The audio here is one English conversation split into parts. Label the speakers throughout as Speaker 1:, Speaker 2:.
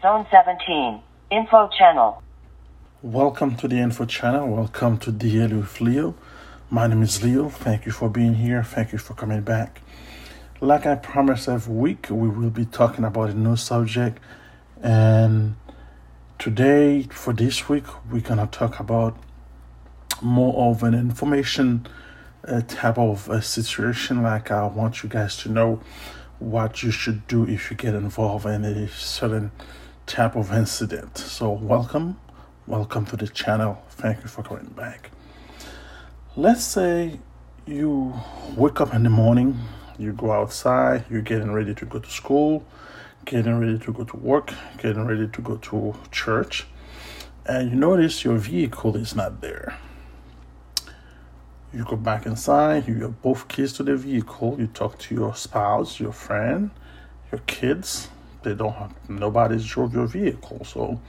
Speaker 1: Zone 17. Info channel.
Speaker 2: Welcome to the info channel. Welcome to DL with Leo. My name is Leo. Thank you for being here. Thank you for coming back. Like I promised every week, we will be talking about a new subject. And today, for this week, we're going to talk about more of an information uh, type of a situation. Like, I want you guys to know what you should do if you get involved in a certain type of incident. So, welcome, welcome to the channel. Thank you for coming back. Let's say you wake up in the morning, you go outside, you're getting ready to go to school, getting ready to go to work, getting ready to go to church, and you notice your vehicle is not there you go back inside, you have both keys to the vehicle, you talk to your spouse, your friend, your kids. They don't have nobody's drove your vehicle. So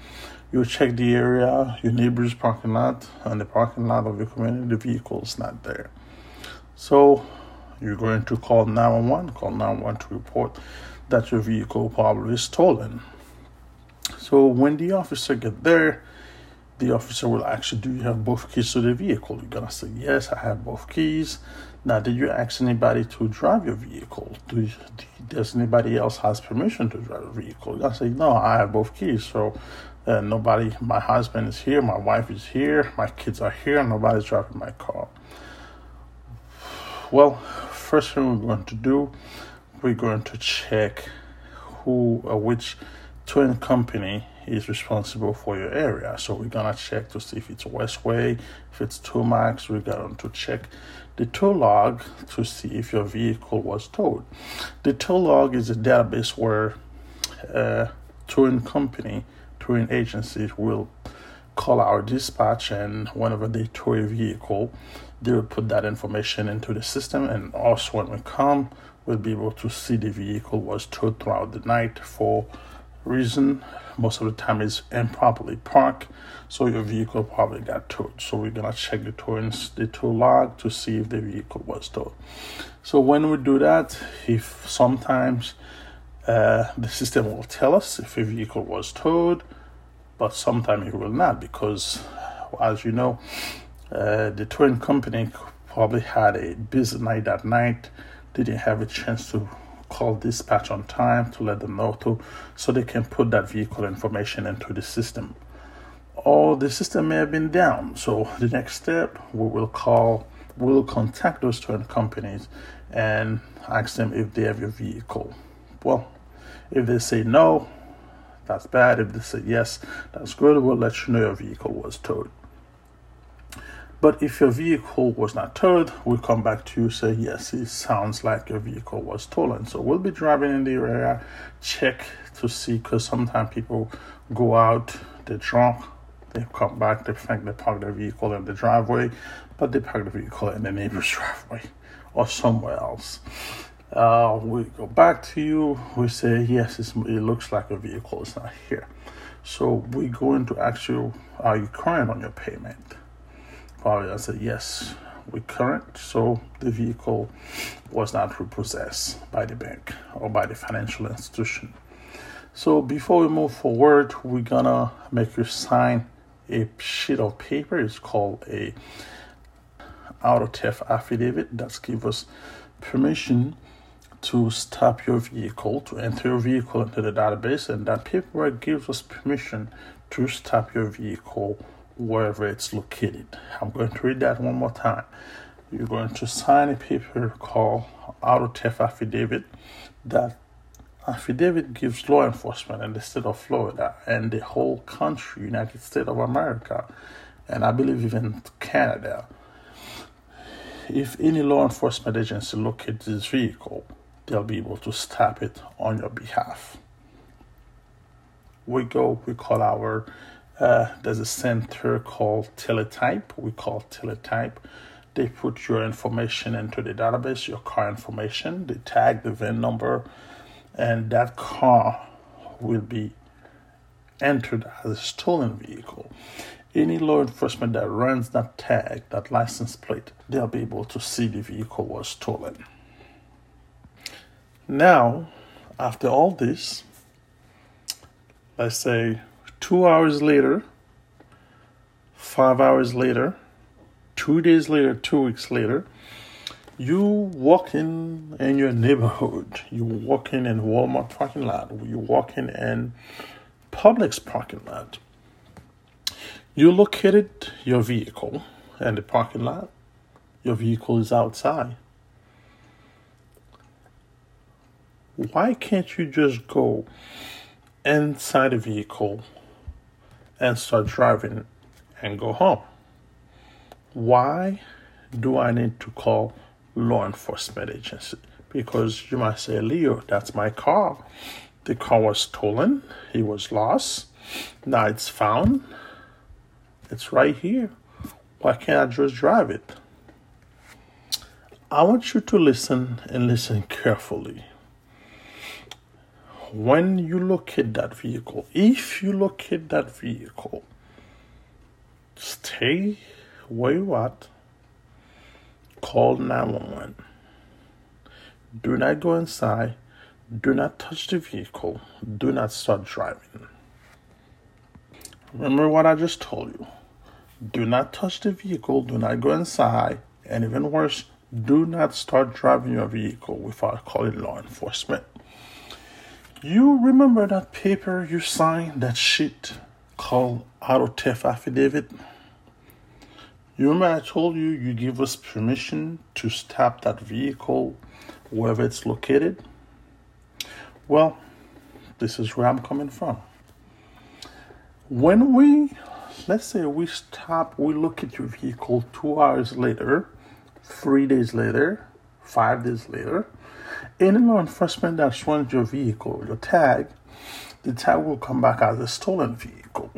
Speaker 2: you check the area, your neighbor's parking lot, and the parking lot of your community, the vehicle is not there. So you're going to call 911, call 911 to report that your vehicle probably is stolen. So when the officer get there, the officer will you, Do you have both keys to the vehicle? You're to say, Yes, I have both keys. Now, did you ask anybody to drive your vehicle? Do you, does anybody else has permission to drive a vehicle? To say, No, I have both keys. So, uh, nobody, my husband is here, my wife is here, my kids are here, nobody's driving my car. Well, first thing we're going to do, we're going to check who, uh, which twin company is responsible for your area. So we're gonna check to see if it's Westway, if it's Tomax. We're going to check the tow log to see if your vehicle was towed. The tow log is a database where a towing company, towing agencies will call our dispatch and whenever they tow a vehicle, they will put that information into the system and also when we come, we'll be able to see the vehicle was towed throughout the night for reason most of the time is improperly parked so your vehicle probably got towed. So we're gonna check the towing the tow log to see if the vehicle was towed. So when we do that if sometimes uh, the system will tell us if a vehicle was towed but sometimes it will not because as you know uh, the towing company probably had a busy night that night didn't have a chance to call dispatch on time to let them know to so they can put that vehicle information into the system. Or the system may have been down so the next step we will call we'll contact those towing companies and ask them if they have your vehicle. Well if they say no that's bad. If they say yes that's good. We'll let you know your vehicle was towed but if your vehicle was not towed, we'll come back to you say yes, it sounds like your vehicle was stolen. So we'll be driving in the area, check to see because sometimes people go out, they're drunk, they come back, they think they park their vehicle in the driveway, but they park the vehicle in the neighbor's driveway or somewhere else. Uh, we go back to you, we say yes, it looks like a vehicle is not here. So we go into ask you, are you current on your payment? I said yes, we current, so the vehicle was not repossessed by the bank or by the financial institution. So before we move forward, we're gonna make you sign a sheet of paper. It's called a auto theft affidavit that gives us permission to stop your vehicle, to enter your vehicle into the database, and that paperwork gives us permission to stop your vehicle wherever it's located. I'm going to read that one more time. You're going to sign a paper called auto theft affidavit. That affidavit gives law enforcement in the state of Florida and the whole country, United States of America, and I believe even Canada. If any law enforcement agency locates this vehicle, they'll be able to stop it on your behalf. We go, we call our uh, there's a center called Teletype. We call Teletype. They put your information into the database, your car information. They tag the VIN number, and that car will be entered as a stolen vehicle. Any law enforcement that runs that tag, that license plate, they'll be able to see the vehicle was stolen. Now, after all this, let's say two hours later, five hours later, two days later, two weeks later, you walking in in your neighborhood, you walking in in Walmart parking lot, you walking in Publix parking lot. You located your vehicle in the parking lot. Your vehicle is outside. Why can't you just go inside the vehicle and start driving and go home? Why do I need to call law enforcement agency because you might say, Leo, that's my car. The car was stolen, it was lost, now it's found, it's right here. Why can't I just drive it? I want you to listen and listen carefully. When you locate that vehicle, if you locate that vehicle, stay where you at call 911. Do not go inside. Do not touch the vehicle. Do not start driving. Remember what I just told you. Do not touch the vehicle. Do not go inside. And even worse, do not start driving your vehicle without calling law enforcement. You remember that paper you signed, that sheet called auto theft affidavit? You remember I told you you give us permission to stop that vehicle wherever it's located? Well, this is where I'm coming from. When we, let's say we stop, we look at your vehicle two hours later, three days later, five days later, any law enforcement that runs your vehicle, your tag, the tag will come back as a stolen vehicle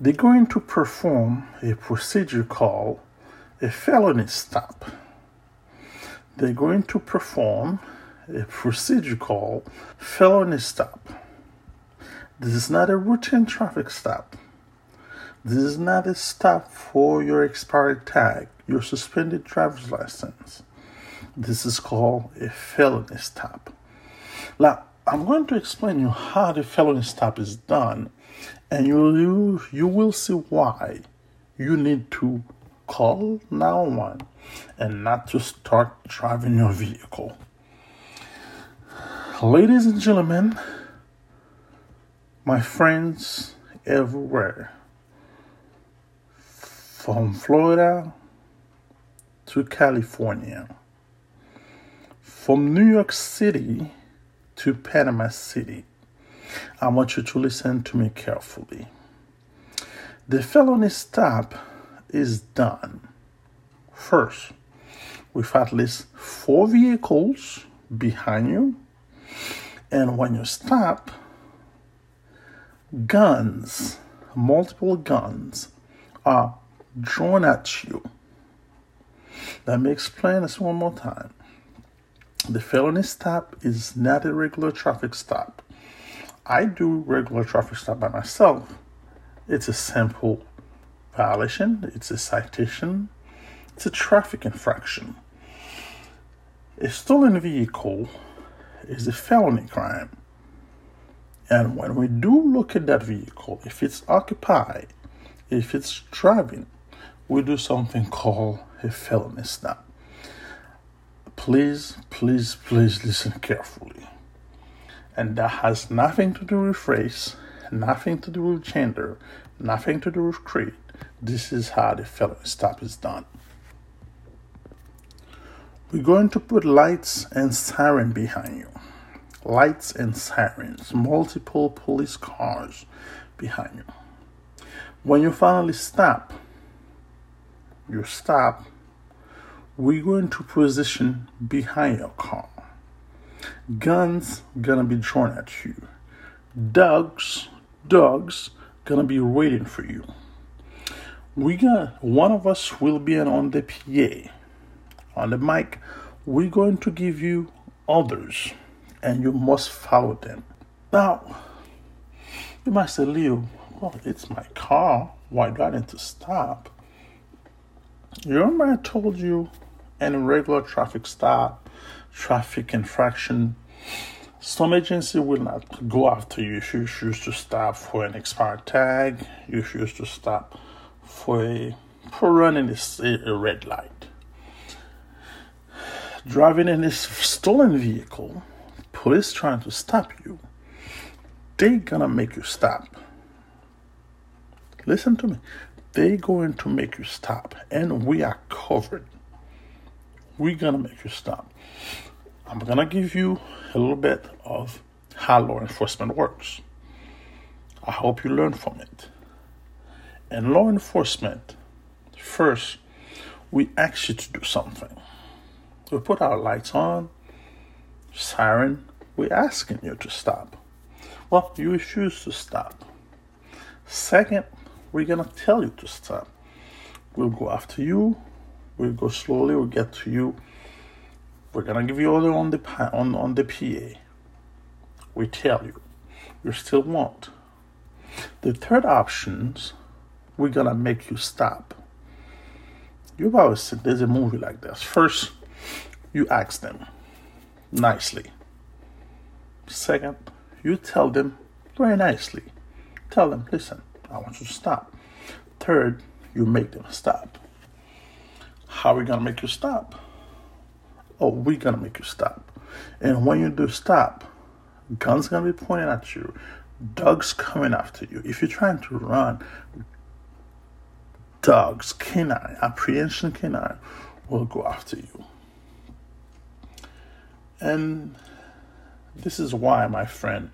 Speaker 2: they're going to perform a procedure called a felony stop. They're going to perform a procedure called felony stop. This is not a routine traffic stop. This is not a stop for your expired tag, your suspended driver's license. This is called a felony stop. Now, I'm going to explain you how the felony stop is done and you, you, you will see why you need to call 911 and not to start driving your vehicle. Ladies and gentlemen, my friends everywhere, from Florida to California, from New York City to Panama City, I want you to listen to me carefully. The felony stop is done first with at least four vehicles behind you, and when you stop, guns, multiple guns, are drawn at you. Let me explain this one more time. The felony stop is not a regular traffic stop. I do regular traffic stop by myself. It's a simple violation, it's a citation, it's a traffic infraction. A stolen vehicle is a felony crime. And when we do look at that vehicle, if it's occupied, if it's driving, we do something called a felony stop. Please, please, please listen carefully. And that has nothing to do with race, nothing to do with gender, nothing to do with creed. This is how the felony stop is done. We're going to put lights and siren behind you. Lights and sirens, multiple police cars behind you. When you finally stop, you stop, we're going to position behind your car guns gonna be drawn at you. Dogs, dogs gonna be waiting for you. We got one of us will be on the PA, on the mic. We're going to give you orders, and you must follow them. Now, you might say, Leo, well, it's my car. Why do I need to stop? Your I told you in a regular traffic stop, traffic infraction, Some agency will not go after you if you choose to stop for an expired tag, you choose to stop for a for running a, a red light. Driving in a stolen vehicle, police trying to stop you, they gonna make you stop. Listen to me. They going to make you stop, and we are covered. We're gonna make you stop. I'm gonna give you a little bit of how law enforcement works. I hope you learn from it. In law enforcement, first, we ask you to do something. We put our lights on, siren, we're asking you to stop. Well, you refuse to stop. Second, we're gonna tell you to stop. We'll go after you. We'll go slowly. We'll get to you. We're gonna give you order on the on on the PA. We tell you, you still won't. The third options, we're gonna make you stop. You've always said there's a movie like this. First, you ask them nicely. Second, you tell them very nicely. Tell them, listen, I want you to stop. Third, you make them stop. How are we gonna make you stop? Oh, we're gonna make you stop. And when you do stop, guns gonna be pointing at you, dogs coming after you. If you're trying to run, dogs, canine, apprehension canine will go after you. And this is why, my friend,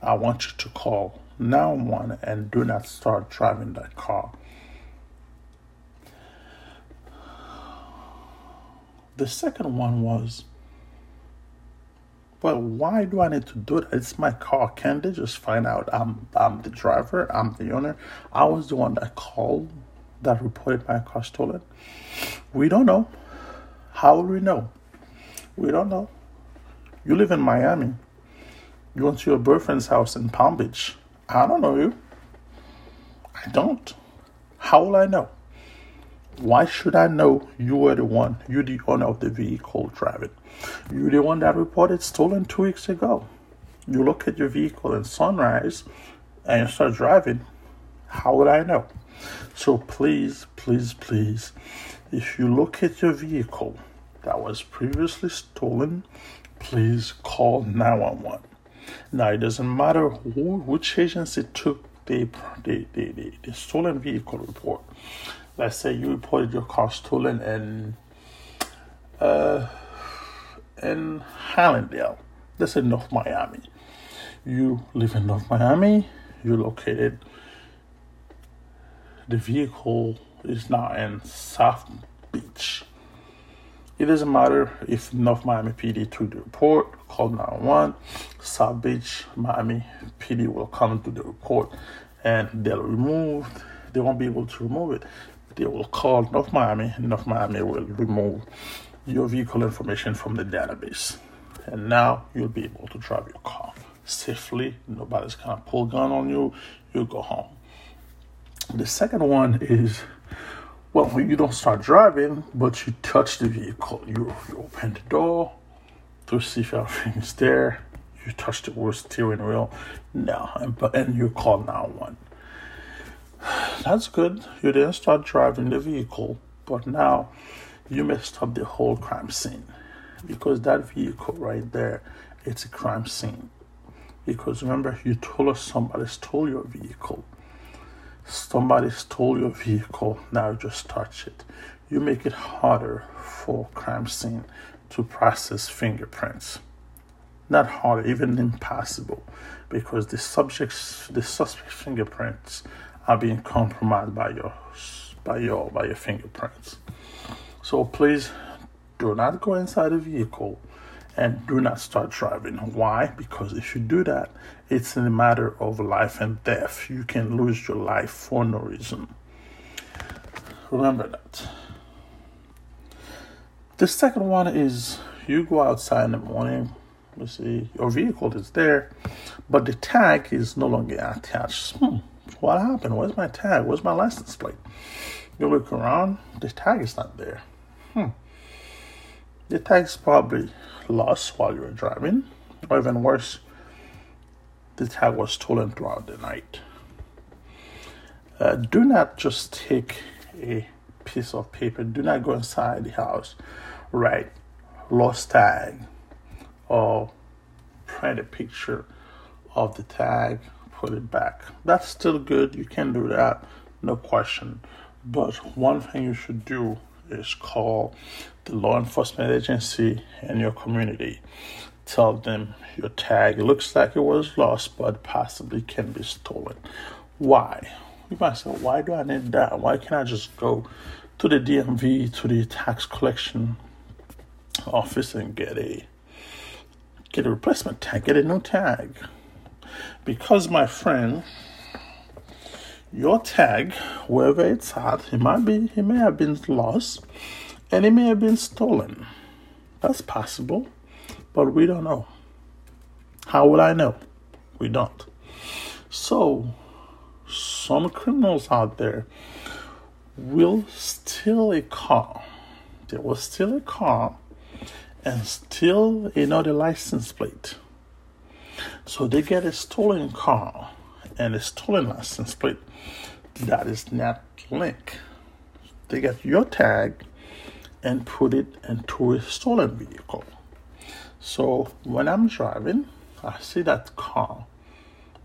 Speaker 2: I want you to call 911 and do not start driving that car. The second one was, well, why do I need to do it? It's my car. Can't they just find out I'm I'm the driver, I'm the owner? I was the one that called, that reported my car stolen. We don't know. How will we know? We don't know. You live in Miami. You went to your boyfriend's house in Palm Beach. I don't know you. I don't. How will I know? Why should I know you were the one, you're the owner of the vehicle driving? You're the one that reported stolen two weeks ago. You look at your vehicle in Sunrise and you start driving. How would I know? So please, please, please, if you look at your vehicle that was previously stolen, please call 911. Now, it doesn't matter who, which agency took the, the, the, the, the stolen vehicle report let's say you reported your car stolen in uh, in Hallandale, that's in North Miami. You live in North Miami, you're located, the vehicle is now in South Beach. It doesn't matter if North Miami PD took the report, call 911, South Beach, Miami PD will come to the report and they'll remove, they won't be able to remove it they will call North Miami, and North Miami will remove your vehicle information from the database. And now you'll be able to drive your car safely. Nobody's gonna pull a gun on you. You go home. The second one is well, when you don't start driving, but you touch the vehicle. You, you open the door to see if everything is there. You touch the steering wheel. No, and, and you call 911. That's good. You didn't start driving the vehicle, but now you messed up the whole crime scene because that vehicle right there, it's a crime scene. Because remember, you told us somebody stole your vehicle. Somebody stole your vehicle. Now just touch it. You make it harder for crime scene to process fingerprints. Not harder, even impossible, because the subject's the suspect's fingerprints are being compromised by your by your by your fingerprints. So please do not go inside the vehicle and do not start driving. Why? Because if you do that, it's a matter of life and death. You can lose your life for no reason. Remember that. The second one is you go outside in the morning, you see your vehicle is there, but the tag is no longer attached. Hmm what happened? Where's my tag? Where's my license plate? You look around, the tag is not there. Hmm. the tag's probably lost while you were driving, or even worse, the tag was stolen throughout the night. Uh, do not just take a piece of paper, do not go inside the house, write lost tag, or print a picture of the tag, put it back. That's still good, you can do that, no question. But one thing you should do is call the law enforcement agency in your community. Tell them your tag looks like it was lost, but possibly can be stolen. Why? You might say, why do I need that? Why can't I just go to the DMV, to the tax collection office and get a get a replacement tag, get a new tag? Because my friend, your tag, wherever it's at, it might be it may have been lost and it may have been stolen. That's possible, but we don't know. How will I know? We don't. So, some criminals out there will steal a car. They will steal a car and steal another license plate. So they get a stolen car and a stolen license plate that is not linked. They get your tag and put it into a stolen vehicle. So when I'm driving, I see that car.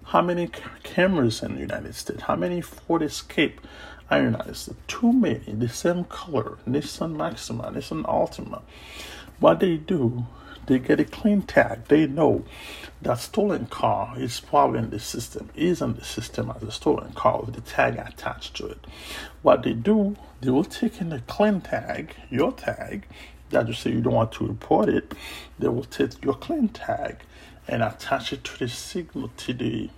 Speaker 2: How many Camrys in the United States? How many Ford Escape are in the United States? Too many. The same color. Nissan Maxima, Nissan Altima. What they do, they get a clean tag. They know that stolen car is probably in the system, is in the system as a stolen car with the tag attached to it. What they do, they will take in the clean tag, your tag, that you say you don't want to report it. They will take your clean tag and attach it to the signal to the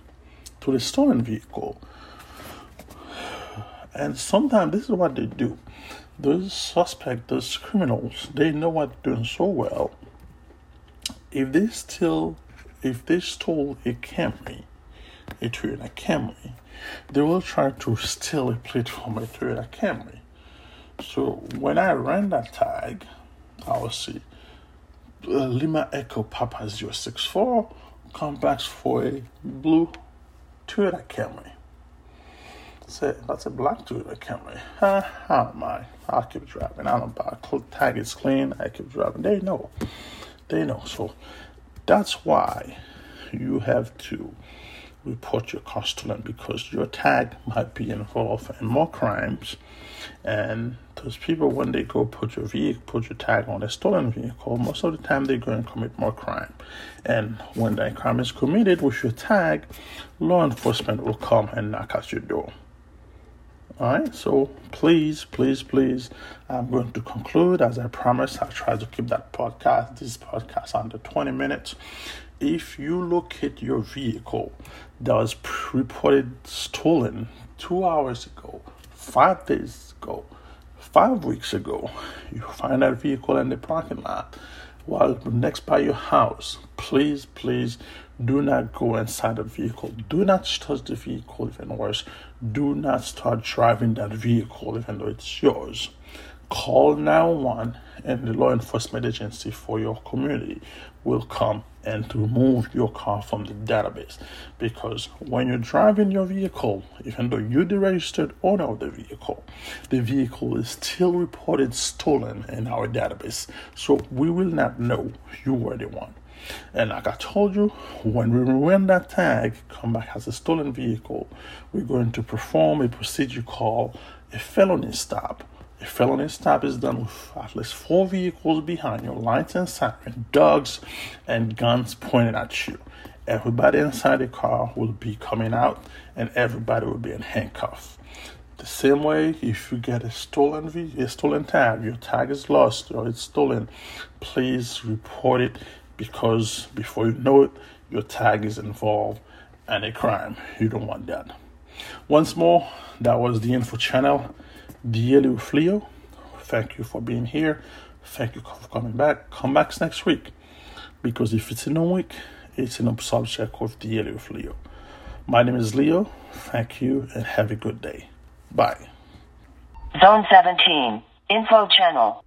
Speaker 2: to the stolen vehicle. And sometimes this is what they do. Those suspects, those criminals, they know what they're doing so well. If they steal if they stole a Camry, a Toyota Camry, they will try to steal a plate from a Toyota Camry. So when I ran that tag, I will see uh, Lima Echo Papa 064 come back for a blue Toyota Camry. Say, that's a black Toyota Camry. how am I? I'll keep driving. I don't buy. Tag is clean. I keep driving. They know. They know. So that's why you have to report your car stolen because your tag might be involved in more crimes. And those people, when they go put your vehicle, put your tag on a stolen vehicle, most of the time they go and commit more crime. And when that crime is committed with your tag, law enforcement will come and knock at your door. All right, so please, please, please, I'm going to conclude. As I promised, I try to keep that podcast, this podcast, under 20 minutes. If you locate your vehicle that was reported stolen two hours ago, five days ago, five weeks ago, you find that vehicle in the parking lot while next by your house, please, please do not go inside the vehicle. Do not touch the vehicle, even worse. Do not start driving that vehicle, even though it's yours. Call 911 and the law enforcement agency for your community will come and remove your car from the database. Because when you're driving your vehicle, even though you're the registered owner of the vehicle, the vehicle is still reported stolen in our database. So we will not know you were the one. And like I told you, when we run that tag, come back as a stolen vehicle, we're going to perform a procedure called a felony stop. A felony stop is done with at least four vehicles behind you, lights and siren, dogs, and guns pointed at you. Everybody inside the car will be coming out, and everybody will be in handcuffs. The same way, if you get a stolen a stolen tag, your tag is lost or it's stolen, please report it because before you know it, your tag is involved in a crime. You don't want that. Once more, that was the info channel, Daily with Leo. Thank you for being here. Thank you for coming back. Come back next week because if it's in a week, it's an subject of Daily with Leo. My name is Leo. Thank you and have a good day. Bye.
Speaker 1: Zone 17, Info Channel.